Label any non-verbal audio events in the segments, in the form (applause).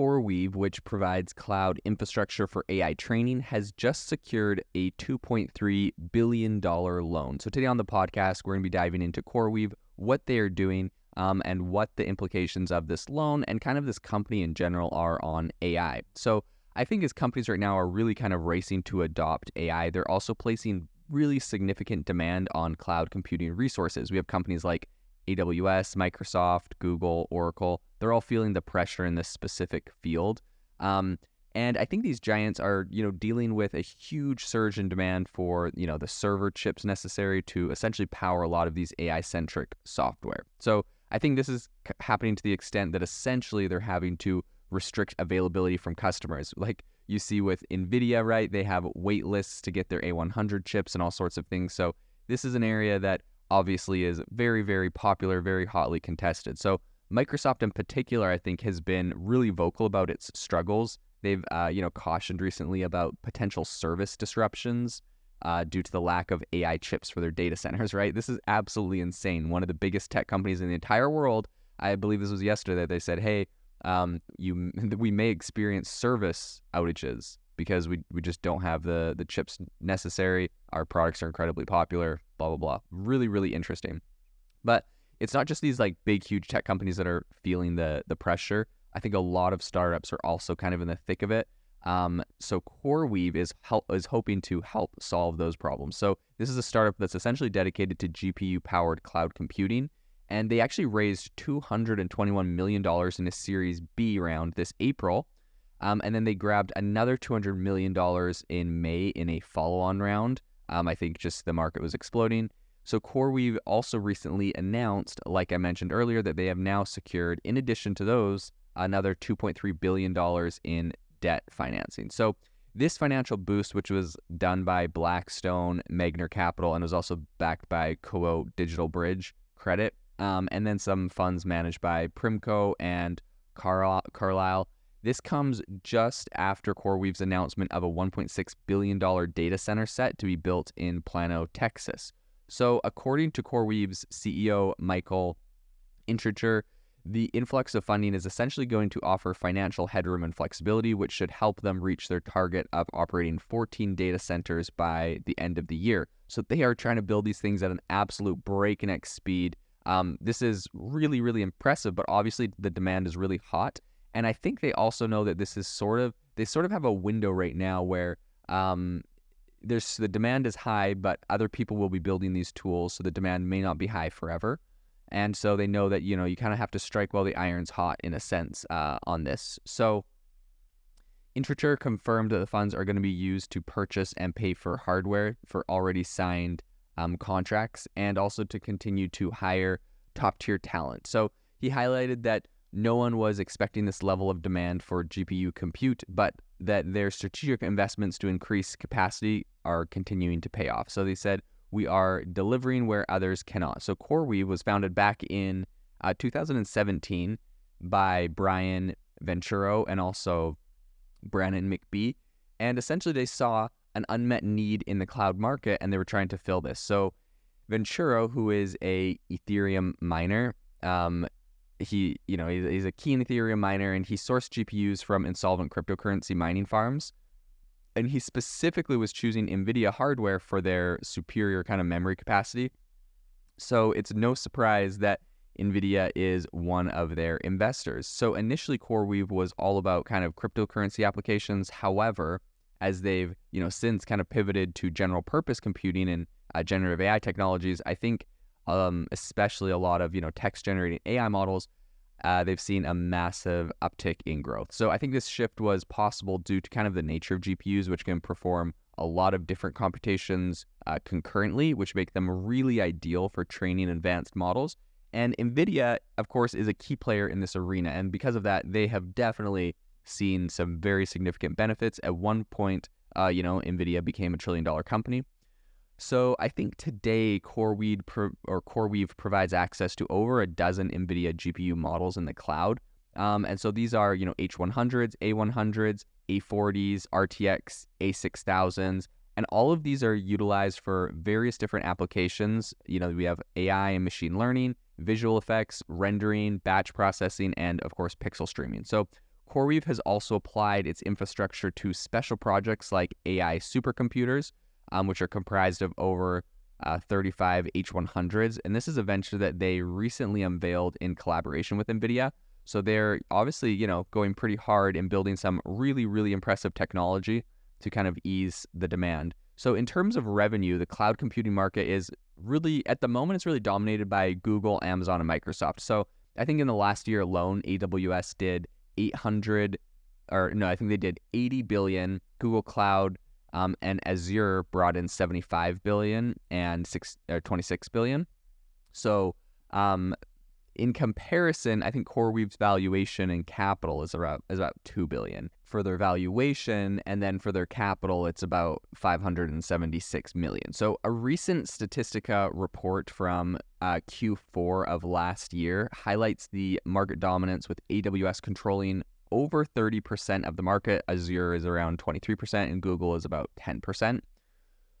CoreWeave, which provides cloud infrastructure for AI training, has just secured a $2.3 billion loan. So, today on the podcast, we're going to be diving into CoreWeave, what they are doing, um, and what the implications of this loan and kind of this company in general are on AI. So, I think as companies right now are really kind of racing to adopt AI, they're also placing really significant demand on cloud computing resources. We have companies like AWS, Microsoft, Google, Oracle, they're all feeling the pressure in this specific field. Um, and I think these giants are, you know, dealing with a huge surge in demand for, you know, the server chips necessary to essentially power a lot of these AI-centric software. So I think this is happening to the extent that essentially they're having to restrict availability from customers. Like you see with NVIDIA, right? They have wait lists to get their A100 chips and all sorts of things. So this is an area that obviously is very, very popular, very hotly contested. So Microsoft in particular, I think, has been really vocal about its struggles. They've, uh, you know, cautioned recently about potential service disruptions uh, due to the lack of AI chips for their data centers. (laughs) Right? This is absolutely insane. One of the biggest tech companies in the entire world. I believe this was yesterday. They said, "Hey, um, you, (laughs) we may experience service outages because we, we just don't have the the chips necessary. Our products are incredibly popular. Blah blah blah. Really really interesting. But it's not just these like big huge tech companies that are feeling the the pressure. I think a lot of startups are also kind of in the thick of it. Um, so CoreWeave is help is hoping to help solve those problems. So this is a startup that's essentially dedicated to GPU powered cloud computing, and they actually raised 221 million dollars in a Series B round this April. Um, and then they grabbed another $200 million in May in a follow on round. Um, I think just the market was exploding. So CoreWeave also recently announced, like I mentioned earlier, that they have now secured, in addition to those, another $2.3 billion in debt financing. So this financial boost, which was done by Blackstone, Magnetar Capital, and was also backed by Koa Digital Bridge Credit, um, and then some funds managed by PIMCO and Carlyle this comes just after CoreWeave's announcement of a $1.6 billion data center set to be built in Plano, Texas. So, according to CoreWeave's CEO, Michael Intrator, the influx of funding is essentially going to offer financial headroom and flexibility, which should help them reach their target of operating 14 data centers by the end of the year. So, they are trying to build these things at an absolute breakneck speed. Um, this is really, really impressive, but obviously the demand is really hot. And I think they also know that this is sort of they sort of have a window right now where um, there's the demand is high, but other people will be building these tools, so the demand may not be high forever. And so they know that you know you kind of have to strike while the iron's hot in a sense uh, on this. So Intrator confirmed that the funds are going to be used to purchase and pay for hardware for already signed um, contracts, and also to continue to hire top tier talent. So he highlighted that no one was expecting this level of demand for GPU compute, but that their strategic investments to increase capacity are continuing to pay off. So they said, we are delivering where others cannot. So CoreWeave was founded back in uh, 2017 by Brian Venturo and also Brandon McBee. And essentially, they saw an unmet need in the cloud market and they were trying to fill this. So Venturo, who is a Ethereum miner, um, he, you know, he's, a keen Ethereum miner and he sourced GPUs from insolvent cryptocurrency mining farms. And he specifically was choosing NVIDIA hardware for their superior kind of memory capacity. So it's no surprise that NVIDIA is one of their investors. So initially, CoreWeave was all about kind of cryptocurrency applications. However, as they've, you know, since kind of pivoted to general purpose computing and uh, generative AI technologies, I think um, especially a lot of you know text generating AI models, uh, they've seen a massive uptick in growth. So I think this shift was possible due to kind of the nature of GPUs, which can perform a lot of different computations uh, concurrently, which make them really ideal for training advanced models. And NVIDIA, of course, is a key player in this arena. And because of that, they have definitely seen some very significant benefits. At one point, uh, you know, NVIDIA became a trillion dollar company. So I think today CoreWeave pro- or CoreWeave provides access to over a dozen NVIDIA GPU models in the cloud. Um, and so these are, you know, H100s, A100s, A40s, RTX, A6000s, and all of these are utilized for various different applications. You know, we have AI and machine learning, visual effects, rendering, batch processing, and of course, pixel streaming. So CoreWeave has also applied its infrastructure to special projects like AI supercomputers, um, which are comprised of over uh, 35 H100s. And this is a venture that they recently unveiled in collaboration with NVIDIA. So they're obviously, you know, going pretty hard in building some really, really impressive technology to kind of ease the demand. So in terms of revenue, the cloud computing market is really at the moment it's really dominated by Google, Amazon, and Microsoft. So I think in the last year alone, AWS did 800 or no, I think they did 80 billion. Google Cloud um, and Azure brought in 75 billion and six or 26 billion. So um, in comparison, I think CoreWeave's valuation and capital is about is about two billion for their valuation, and then for their capital, it's about 576 million. So a recent Statistica report from uh, Q4 of last year highlights the market dominance with AWS controlling over 30% of the market. Azure is around 23%, and Google is about 10%.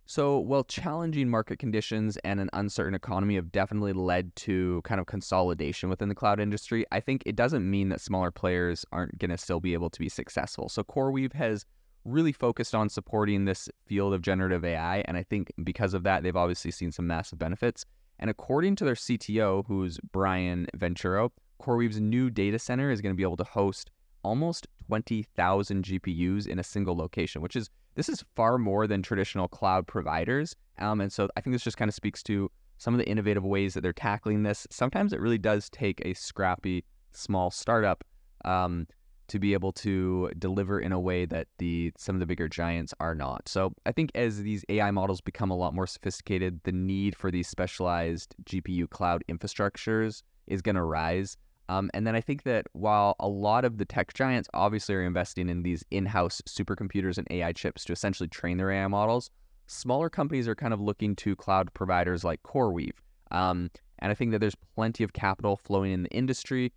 So, while challenging market conditions and an uncertain economy have definitely led to kind of consolidation within the cloud industry, I think it doesn't mean that smaller players aren't going to still be able to be successful. So, CoreWeave has really focused on supporting this field of generative AI. And I think because of that, they've obviously seen some massive benefits. And according to their CTO, who's Brian Venturo, CoreWeave's new data center is going to be able to host almost 20,000 GPUs in a single location, which is this is far more than traditional cloud providers. Um, and so I think this just kind of speaks to some of the innovative ways that they're tackling this. Sometimes it really does take a scrappy small startup um, to be able to deliver in a way that the some of the bigger giants are not. So I think as these AI models become a lot more sophisticated, the need for these specialized GPU cloud infrastructures is going to rise. Um, and then I think that while a lot of the tech giants obviously are investing in these in house supercomputers and AI chips to essentially train their AI models, smaller companies are kind of looking to cloud providers like CoreWeave. Um, and I think that there's plenty of capital flowing in the industry.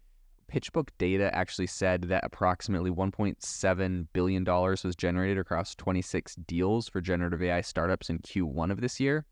PitchBook data actually said that approximately $1.7 billion was generated across 26 deals for generative AI startups in Q1 of this year.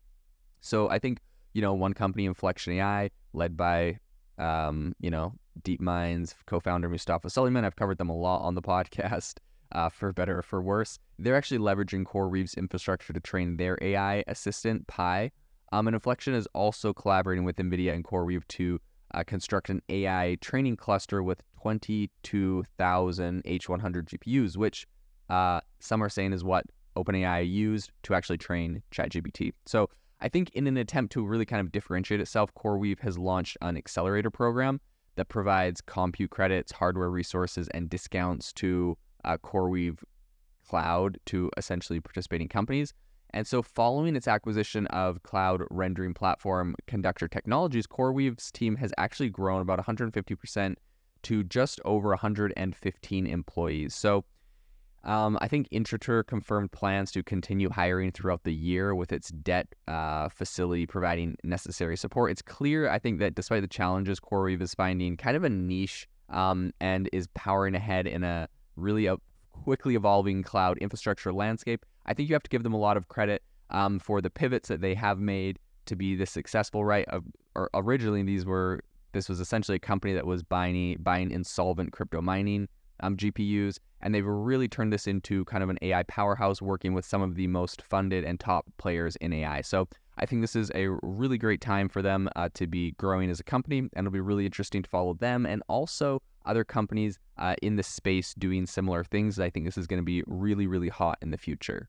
So I think, you know, one company, Inflection AI, led by, um, you know, DeepMind's co-founder Mustafa Suleyman. I've covered them a lot on the podcast, uh, for better or for worse. They're actually leveraging Core CoreWeave's infrastructure to train their AI assistant Pi. Um, and Inflection is also collaborating with NVIDIA and CoreWeave to uh, construct an AI training cluster with 22,000 H100 GPUs, which uh, some are saying is what OpenAI used to actually train ChatGPT. So I think in an attempt to really kind of differentiate itself, CoreWeave has launched an accelerator program that provides compute credits, hardware resources, and discounts to uh, CoreWeave Cloud to essentially participating companies. And so, following its acquisition of cloud rendering platform Conductor Technologies, CoreWeave's team has actually grown about 150% to just over 115 employees. So, um, I think Intrator confirmed plans to continue hiring throughout the year with its debt uh, facility providing necessary support. It's clear, I think, that despite the challenges, CoreWeave is finding kind of a niche um, and is powering ahead in a really a quickly evolving cloud infrastructure landscape. I think you have to give them a lot of credit um, for the pivots that they have made to be this successful. Right, uh, or originally these were this was essentially a company that was buying buying insolvent crypto mining um, GPUs, and they've really turned this into kind of an AI powerhouse, working with some of the most funded and top players in AI. So I think this is a really great time for them uh, to be growing as a company, and it'll be really interesting to follow them and also other companies uh, in the space doing similar things. I think this is going to be really, really hot in the future.